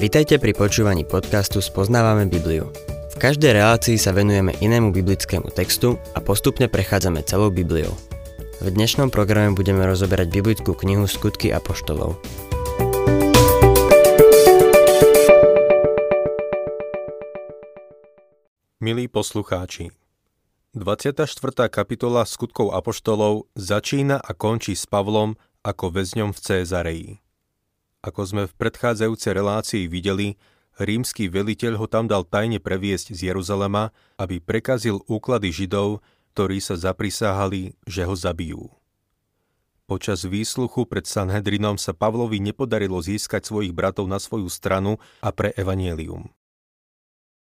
Vitajte pri počúvaní podcastu Spoznávame Bibliu. V každej relácii sa venujeme inému biblickému textu a postupne prechádzame celou Bibliou. V dnešnom programe budeme rozoberať biblickú knihu Skutky apoštolov. Milí poslucháči, 24. kapitola skutkov apoštolov začína a končí s Pavlom ako väzňom v Cézareji. Ako sme v predchádzajúcej relácii videli, rímsky veliteľ ho tam dal tajne previesť z Jeruzalema, aby prekazil úklady Židov, ktorí sa zaprisáhali, že ho zabijú. Počas výsluchu pred Sanhedrinom sa Pavlovi nepodarilo získať svojich bratov na svoju stranu a pre evanielium.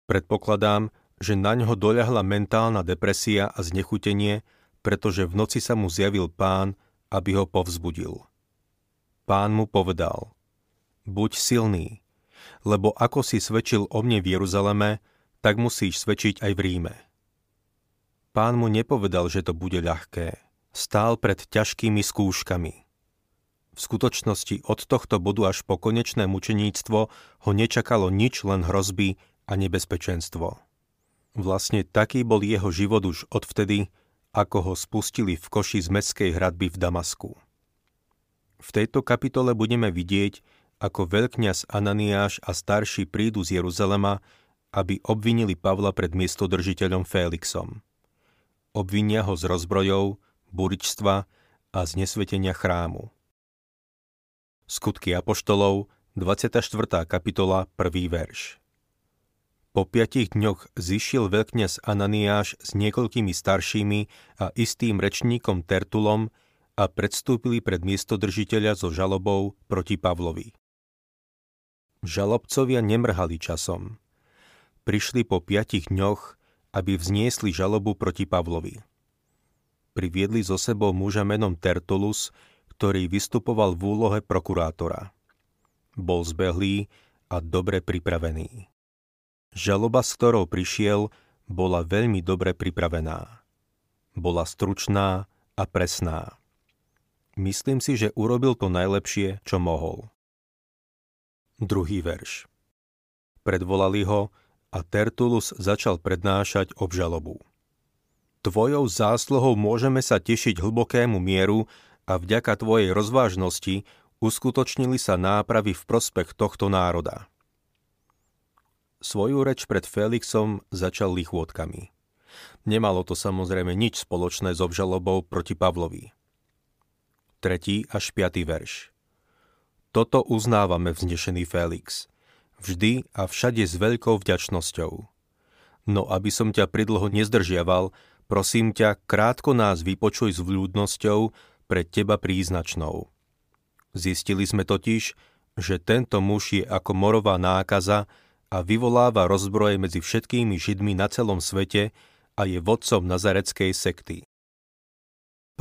Predpokladám, že na ňo doľahla mentálna depresia a znechutenie, pretože v noci sa mu zjavil pán, aby ho povzbudil. Pán mu povedal, buď silný, lebo ako si svedčil o mne v Jeruzaleme, tak musíš svedčiť aj v Ríme. Pán mu nepovedal, že to bude ľahké. Stál pred ťažkými skúškami. V skutočnosti od tohto bodu až po konečné mučeníctvo ho nečakalo nič len hrozby a nebezpečenstvo. Vlastne taký bol jeho život už odvtedy, ako ho spustili v koši z mestskej hradby v Damasku. V tejto kapitole budeme vidieť, ako veľkňaz Ananiáš a starší prídu z Jeruzalema, aby obvinili Pavla pred miestodržiteľom Félixom. Obvinia ho z rozbrojov, buričstva a znesvetenia chrámu. Skutky Apoštolov, 24. kapitola, 1. verš. Po piatich dňoch zišiel veľkňaz Ananiáš s niekoľkými staršími a istým rečníkom Tertulom a predstúpili pred miestodržiteľa so žalobou proti Pavlovi. Žalobcovia nemrhali časom. Prišli po piatich dňoch, aby vzniesli žalobu proti Pavlovi. Priviedli zo sebou muža menom Tertulus, ktorý vystupoval v úlohe prokurátora. Bol zbehlý a dobre pripravený. Žaloba, s ktorou prišiel, bola veľmi dobre pripravená. Bola stručná a presná. Myslím si, že urobil to najlepšie, čo mohol. Druhý verš. Predvolali ho a Tertulus začal prednášať obžalobu. Tvojou zásluhou môžeme sa tešiť hlbokému mieru a vďaka tvojej rozvážnosti uskutočnili sa nápravy v prospech tohto národa. Svoju reč pred Felixom začal lichôtkami. Nemalo to samozrejme nič spoločné s obžalobou proti Pavlovi. 3. až 5. verš. Toto uznávame, vznešený Félix. Vždy a všade s veľkou vďačnosťou. No aby som ťa pridlho nezdržiaval, prosím ťa, krátko nás vypočuj s vľúdnosťou pred teba príznačnou. Zistili sme totiž, že tento muž je ako morová nákaza a vyvoláva rozbroje medzi všetkými Židmi na celom svete a je vodcom nazareckej sekty.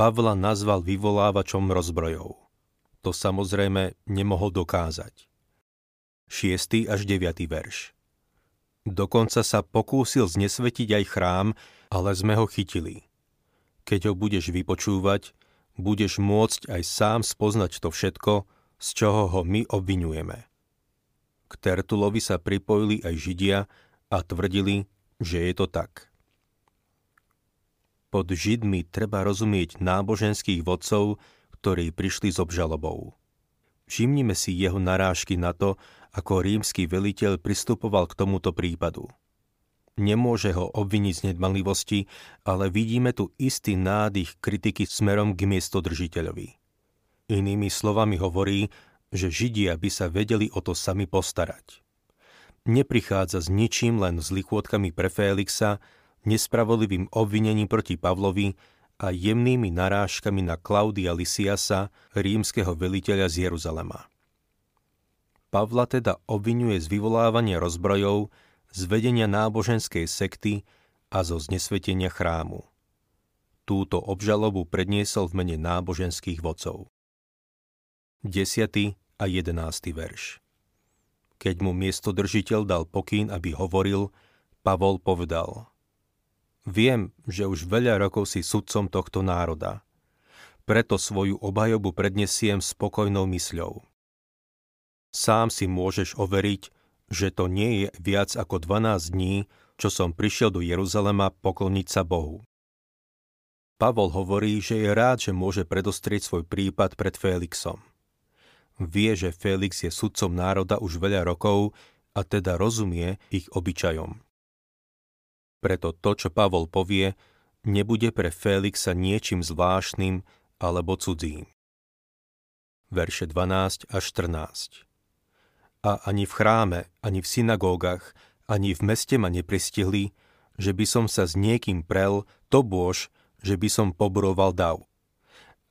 Pavla nazval vyvolávačom rozbrojov. To samozrejme nemohol dokázať. 6. až 9. verš. Dokonca sa pokúsil znesvetiť aj chrám, ale sme ho chytili. Keď ho budeš vypočúvať, budeš môcť aj sám spoznať to všetko, z čoho ho my obvinujeme. K Tertulovi sa pripojili aj Židia a tvrdili, že je to tak. Pod Židmi treba rozumieť náboženských vodcov, ktorí prišli s obžalobou. Všimnime si jeho narážky na to, ako rímsky veliteľ pristupoval k tomuto prípadu. Nemôže ho obviniť z nedmanlivosti, ale vidíme tu istý nádych kritiky smerom k miestodržiteľovi. Inými slovami hovorí, že Židia by sa vedeli o to sami postarať. Neprichádza s ničím len s lichôtkami pre Félixa, nespravodlivým obvinením proti Pavlovi a jemnými narážkami na Klaudia Lysiasa, rímskeho veliteľa z Jeruzalema. Pavla teda obvinuje z vyvolávania rozbrojov, z vedenia náboženskej sekty a zo znesvetenia chrámu. Túto obžalobu predniesol v mene náboženských vodcov. 10. a 11. verš Keď mu miestodržiteľ dal pokyn, aby hovoril, Pavol povedal – Viem, že už veľa rokov si sudcom tohto národa. Preto svoju obhajobu prednesiem spokojnou mysľou. Sám si môžeš overiť, že to nie je viac ako 12 dní, čo som prišiel do Jeruzalema pokloniť sa Bohu. Pavol hovorí, že je rád, že môže predostrieť svoj prípad pred Félixom. Vie, že Félix je sudcom národa už veľa rokov a teda rozumie ich obyčajom. Preto to, čo Pavol povie, nebude pre Félixa niečím zvláštnym alebo cudzím. Verše 12 až 14 A ani v chráme, ani v synagógach, ani v meste ma nepristihli, že by som sa s niekým prel, to bož, že by som poboroval dav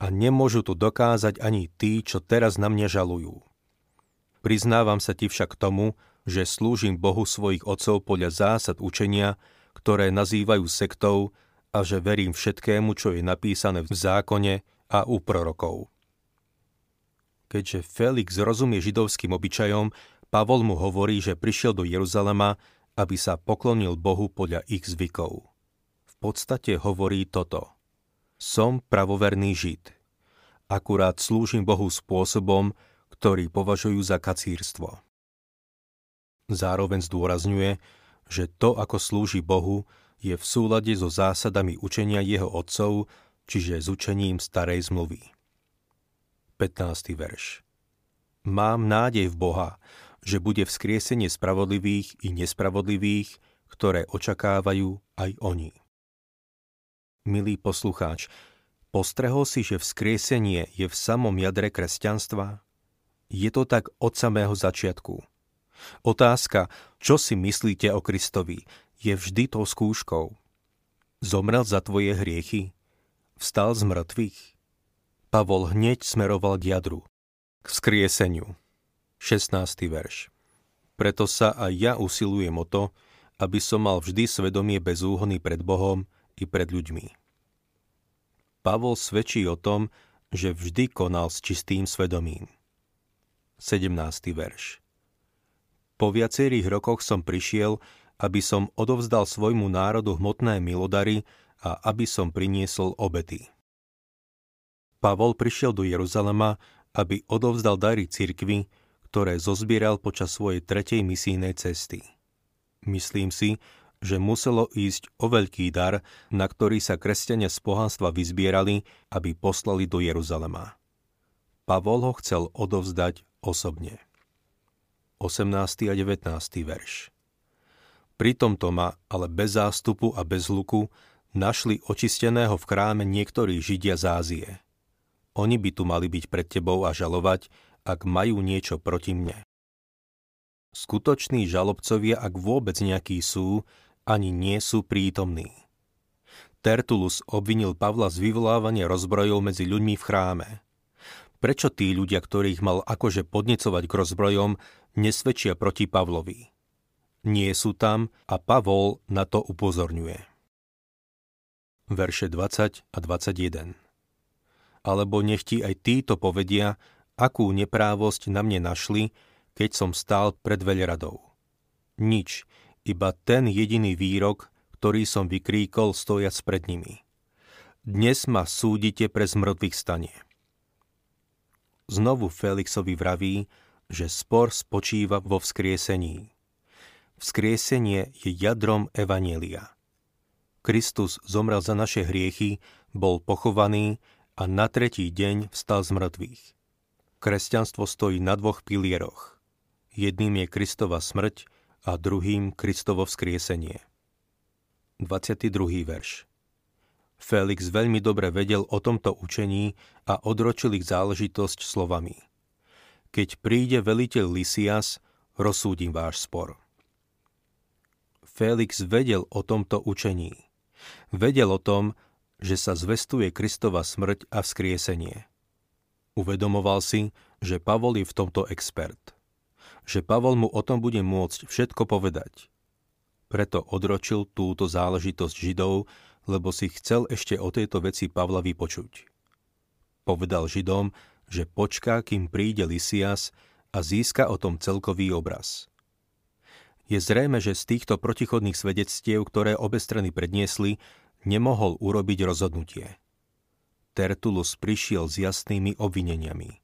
a nemôžu tu dokázať ani tí, čo teraz na mne žalujú. Priznávam sa ti však tomu, že slúžim Bohu svojich otcov podľa zásad učenia, ktoré nazývajú sektou a že verím všetkému, čo je napísané v zákone a u prorokov. Keďže Felix rozumie židovským obyčajom, Pavol mu hovorí, že prišiel do Jeruzalema, aby sa poklonil Bohu podľa ich zvykov. V podstate hovorí toto – som pravoverný žid. Akurát slúžim Bohu spôsobom, ktorý považujú za kacírstvo. Zároveň zdôrazňuje, že to, ako slúži Bohu, je v súlade so zásadami učenia jeho otcov, čiže s učením starej zmluvy. 15. verš Mám nádej v Boha, že bude vzkriesenie spravodlivých i nespravodlivých, ktoré očakávajú aj oni. Milý poslucháč, postrehol si, že vzkriesenie je v samom jadre kresťanstva? Je to tak od samého začiatku. Otázka, čo si myslíte o Kristovi, je vždy tou skúškou. Zomrel za tvoje hriechy? Vstal z mŕtvych? Pavol hneď smeroval k jadru, k vzkrieseniu. 16. verš. Preto sa aj ja usilujem o to, aby som mal vždy svedomie bezúhony pred Bohom, i pred ľuďmi. Pavol svedčí o tom, že vždy konal s čistým svedomím. 17. verš Po viacerých rokoch som prišiel, aby som odovzdal svojmu národu hmotné milodary a aby som priniesol obety. Pavol prišiel do Jeruzalema, aby odovzdal dary cirkvi, ktoré zozbieral počas svojej tretej misijnej cesty. Myslím si, že muselo ísť o veľký dar, na ktorý sa kresťania z pohanstva vyzbierali, aby poslali do Jeruzalema. Pavol ho chcel odovzdať osobne. 18. a 19. verš Pri tomto ma, ale bez zástupu a bez luku, našli očisteného v kráme niektorí Židia z Ázie. Oni by tu mali byť pred tebou a žalovať, ak majú niečo proti mne. Skutoční žalobcovia, ak vôbec nejakí sú, ani nie sú prítomní. Tertulus obvinil Pavla z vyvolávania rozbrojov medzi ľuďmi v chráme. Prečo tí ľudia, ktorých mal akože podnecovať k rozbrojom, nesvedčia proti Pavlovi? Nie sú tam a Pavol na to upozorňuje. Verše 20 a 21 Alebo nech ti aj títo povedia, akú neprávosť na mne našli, keď som stál pred veľradou. Nič, iba ten jediný výrok, ktorý som vykríkol stojac pred nimi. Dnes ma súdite pre zmrtvých stanie. Znovu Felixovi vraví, že spor spočíva vo vzkriesení. Vzkriesenie je jadrom Evanielia. Kristus zomrel za naše hriechy, bol pochovaný a na tretí deň vstal z mŕtvych. Kresťanstvo stojí na dvoch pilieroch. Jedným je Kristova smrť a druhým Kristovo vzkriesenie. 22. verš Felix veľmi dobre vedel o tomto učení a odročil ich záležitosť slovami. Keď príde veliteľ Lysias, rozsúdim váš spor. Felix vedel o tomto učení. Vedel o tom, že sa zvestuje Kristova smrť a vzkriesenie. Uvedomoval si, že Pavol je v tomto expert – že Pavol mu o tom bude môcť všetko povedať. Preto odročil túto záležitosť Židov, lebo si chcel ešte o tejto veci Pavla vypočuť. Povedal Židom, že počká, kým príde Lysias a získa o tom celkový obraz. Je zrejme, že z týchto protichodných svedectiev, ktoré obe strany predniesli, nemohol urobiť rozhodnutie. Tertulus prišiel s jasnými obvineniami.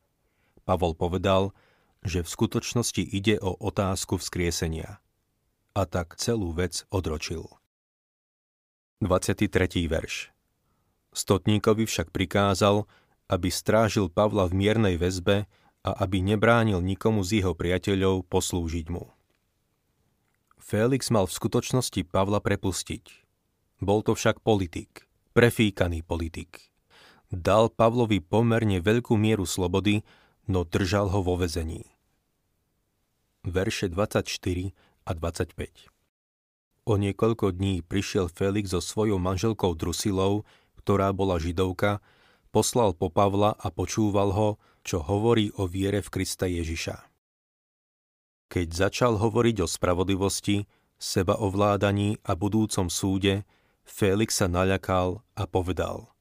Pavol povedal, že v skutočnosti ide o otázku vzkriesenia. A tak celú vec odročil. 23. verš Stotníkovi však prikázal, aby strážil Pavla v miernej väzbe a aby nebránil nikomu z jeho priateľov poslúžiť mu. Félix mal v skutočnosti Pavla prepustiť. Bol to však politik, prefíkaný politik. Dal Pavlovi pomerne veľkú mieru slobody, no držal ho vo vezení. Verše 24 a 25 O niekoľko dní prišiel Felix so svojou manželkou Drusilou ktorá bola židovka, poslal po Pavla a počúval ho, čo hovorí o viere v Krista Ježiša. Keď začal hovoriť o spravodlivosti, seba ovládaní a budúcom súde, Félix sa naľakal a povedal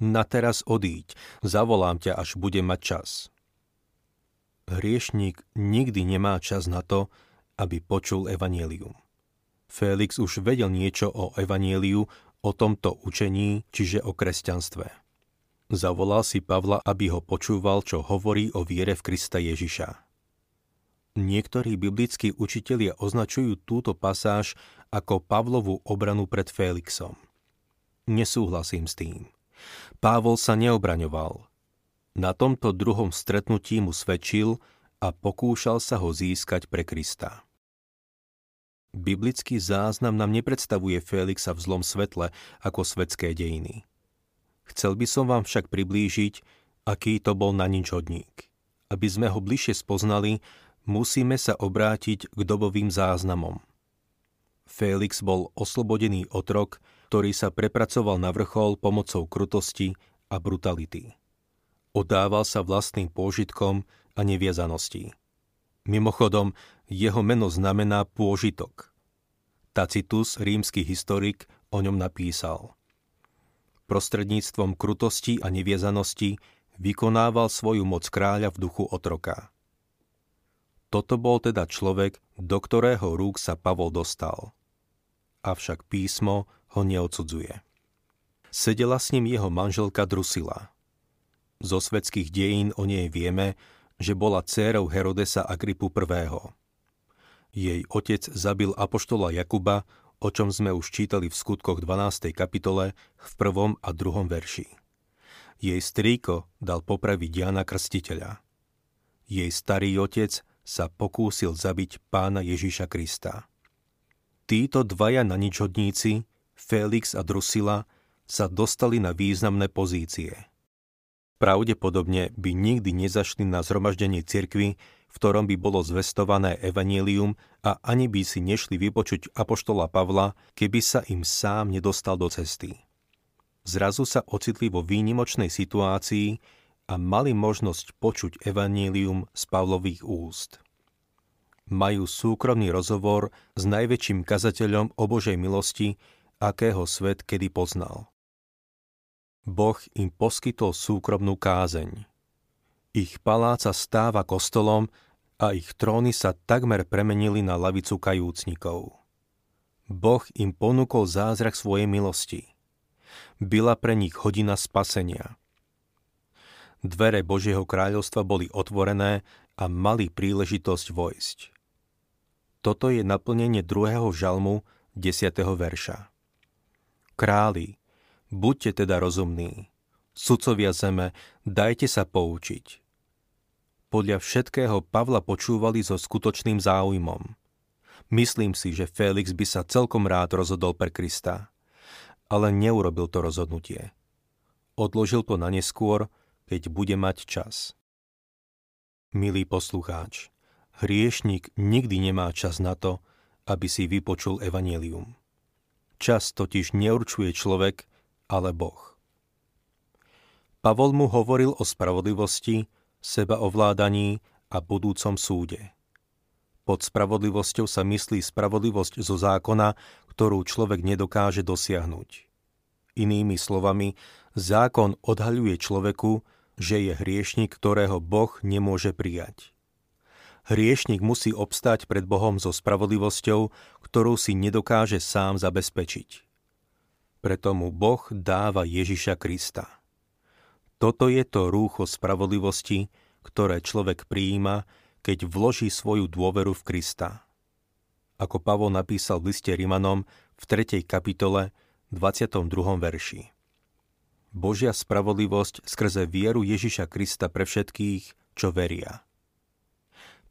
Na teraz odíď, zavolám ťa, až bude mať čas. Hriešník nikdy nemá čas na to, aby počul evanielium. Félix už vedel niečo o evanieliu o tomto učení, čiže o kresťanstve. Zavolal si Pavla, aby ho počúval, čo hovorí o viere v Krista Ježiša. Niektorí biblickí učitelia označujú túto pasáž ako Pavlovú obranu pred Félixom. Nesúhlasím s tým. Pávol sa neobraňoval. Na tomto druhom stretnutí mu svedčil a pokúšal sa ho získať pre Krista. Biblický záznam nám nepredstavuje Félixa v zlom svetle ako svetské dejiny. Chcel by som vám však priblížiť, aký to bol na nič hodník. Aby sme ho bližšie spoznali, musíme sa obrátiť k dobovým záznamom. Félix bol oslobodený otrok, ktorý sa prepracoval na vrchol pomocou krutosti a brutality. Odával sa vlastným pôžitkom a neviazanosti. Mimochodom, jeho meno znamená pôžitok. Tacitus, rímsky historik, o ňom napísal. Prostredníctvom krutosti a neviezanosti vykonával svoju moc kráľa v duchu otroka. Toto bol teda človek, do ktorého rúk sa Pavol dostal. Avšak písmo ho neodsudzuje. Sedela s ním jeho manželka Drusila. Zo svetských dejín o nej vieme, že bola dcérou Herodesa Agripu I. Jej otec zabil apoštola Jakuba, o čom sme už čítali v skutkoch 12. kapitole v prvom a druhom verši. Jej strýko dal popraviť Jana Krstiteľa. Jej starý otec sa pokúsil zabiť pána Ježiša Krista. Títo dvaja na ničhodníci, Felix a Drusila, sa dostali na významné pozície – pravdepodobne by nikdy nezašli na zhromaždenie cirkvy, v ktorom by bolo zvestované evanílium a ani by si nešli vypočuť apoštola Pavla, keby sa im sám nedostal do cesty. Zrazu sa ocitli vo výnimočnej situácii a mali možnosť počuť evanílium z Pavlových úst. Majú súkromný rozhovor s najväčším kazateľom o Božej milosti, akého svet kedy poznal. Boh im poskytol súkromnú kázeň. Ich paláca stáva kostolom a ich tróny sa takmer premenili na lavicu kajúcnikov. Boh im ponúkol zázrak svojej milosti. Byla pre nich hodina spasenia. Dvere Božieho kráľovstva boli otvorené a mali príležitosť vojsť. Toto je naplnenie druhého žalmu 10. verša. Králi, Buďte teda rozumní. Sudcovia zeme, dajte sa poučiť. Podľa všetkého Pavla počúvali so skutočným záujmom. Myslím si, že Félix by sa celkom rád rozhodol pre Krista. Ale neurobil to rozhodnutie. Odložil to na neskôr, keď bude mať čas. Milý poslucháč, hriešnik nikdy nemá čas na to, aby si vypočul evanelium. Čas totiž neurčuje človek, ale Boh. Pavol mu hovoril o spravodlivosti, sebaovládaní a budúcom súde. Pod spravodlivosťou sa myslí spravodlivosť zo zákona, ktorú človek nedokáže dosiahnuť. Inými slovami, zákon odhaľuje človeku, že je hriešnik, ktorého Boh nemôže prijať. Hriešnik musí obstať pred Bohom so spravodlivosťou, ktorú si nedokáže sám zabezpečiť. Preto mu Boh dáva Ježiša Krista. Toto je to rúcho spravodlivosti, ktoré človek prijíma, keď vloží svoju dôveru v Krista. Ako Pavol napísal v liste Rimanom v 3. kapitole 22. verši. Božia spravodlivosť skrze vieru Ježiša Krista pre všetkých, čo veria.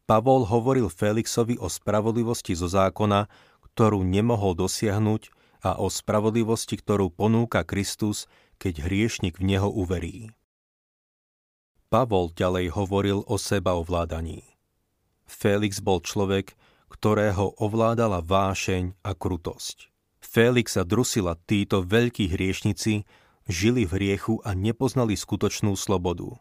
Pavol hovoril Felixovi o spravodlivosti zo zákona, ktorú nemohol dosiahnuť a o spravodlivosti, ktorú ponúka Kristus, keď hriešnik v neho uverí. Pavol ďalej hovoril o seba ovládaní. Felix bol človek, ktorého ovládala vášeň a krutosť. Felix a Drusila, títo veľkí hriešnici, žili v hriechu a nepoznali skutočnú slobodu.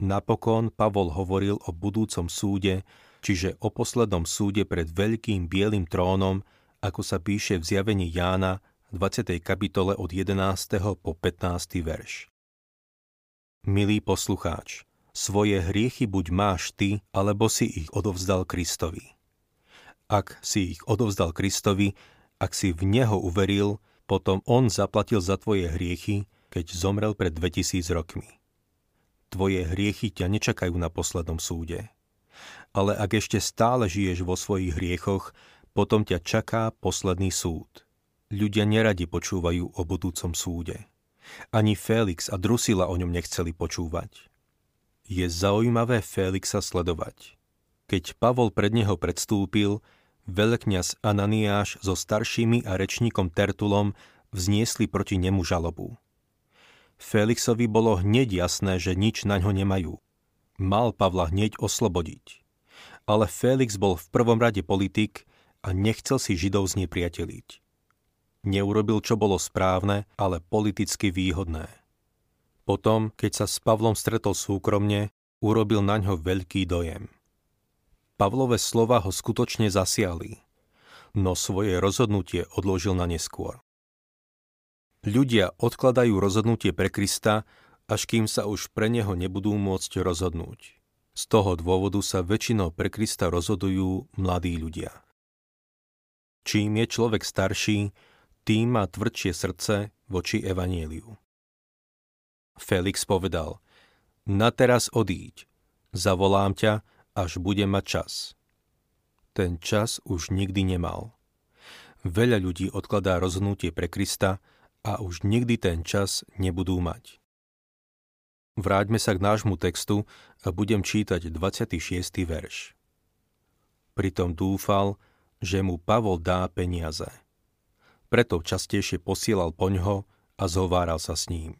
Napokon Pavol hovoril o budúcom súde, čiže o poslednom súde pred veľkým bielým trónom, ako sa píše v zjavení Jána 20. kapitole od 11. po 15. verš. Milý poslucháč, svoje hriechy buď máš ty, alebo si ich odovzdal Kristovi. Ak si ich odovzdal Kristovi, ak si v Neho uveril, potom On zaplatil za tvoje hriechy, keď zomrel pred 2000 rokmi. Tvoje hriechy ťa nečakajú na poslednom súde. Ale ak ešte stále žiješ vo svojich hriechoch, potom ťa čaká posledný súd. Ľudia neradi počúvajú o budúcom súde. Ani Félix a Drusila o ňom nechceli počúvať. Je zaujímavé Félixa sledovať. Keď Pavol pred neho predstúpil, veľkňaz Ananiáš so staršími a rečníkom Tertulom vzniesli proti nemu žalobu. Felixovi bolo hneď jasné, že nič na ňo nemajú. Mal Pavla hneď oslobodiť. Ale Felix bol v prvom rade politik a nechcel si Židov znepriateliť. Neurobil, čo bolo správne, ale politicky výhodné. Potom, keď sa s Pavlom stretol súkromne, urobil na ňo veľký dojem. Pavlové slova ho skutočne zasiali, no svoje rozhodnutie odložil na neskôr. Ľudia odkladajú rozhodnutie pre Krista, až kým sa už pre neho nebudú môcť rozhodnúť. Z toho dôvodu sa väčšinou pre Krista rozhodujú mladí ľudia. Čím je človek starší, tým má tvrdšie srdce voči evanieliu. Felix povedal, na teraz odíď, zavolám ťa, až bude mať čas. Ten čas už nikdy nemal. Veľa ľudí odkladá rozhodnutie pre Krista a už nikdy ten čas nebudú mať. Vráťme sa k nášmu textu a budem čítať 26. verš. Pritom dúfal, že mu Pavol dá peniaze. Preto častejšie posielal poňho a zhováral sa s ním.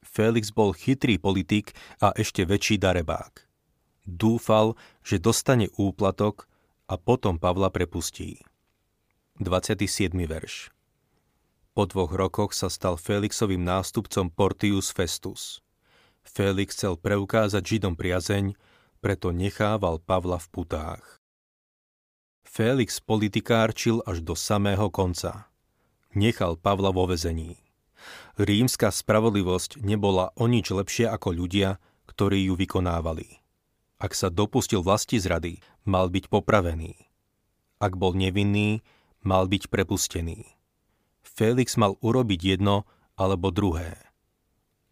Felix bol chytrý politik a ešte väčší darebák dúfal, že dostane úplatok a potom Pavla prepustí. 27. verš Po dvoch rokoch sa stal Felixovým nástupcom Portius Festus. Felix chcel preukázať Židom priazeň, preto nechával Pavla v putách. Felix politikárčil až do samého konca. Nechal Pavla vo vezení. Rímska spravodlivosť nebola o nič lepšia ako ľudia, ktorí ju vykonávali. Ak sa dopustil vlasti zrady, mal byť popravený. Ak bol nevinný, mal byť prepustený. Felix mal urobiť jedno alebo druhé.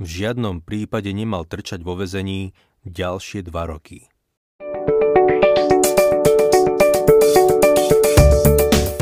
V žiadnom prípade nemal trčať vo vezení ďalšie dva roky.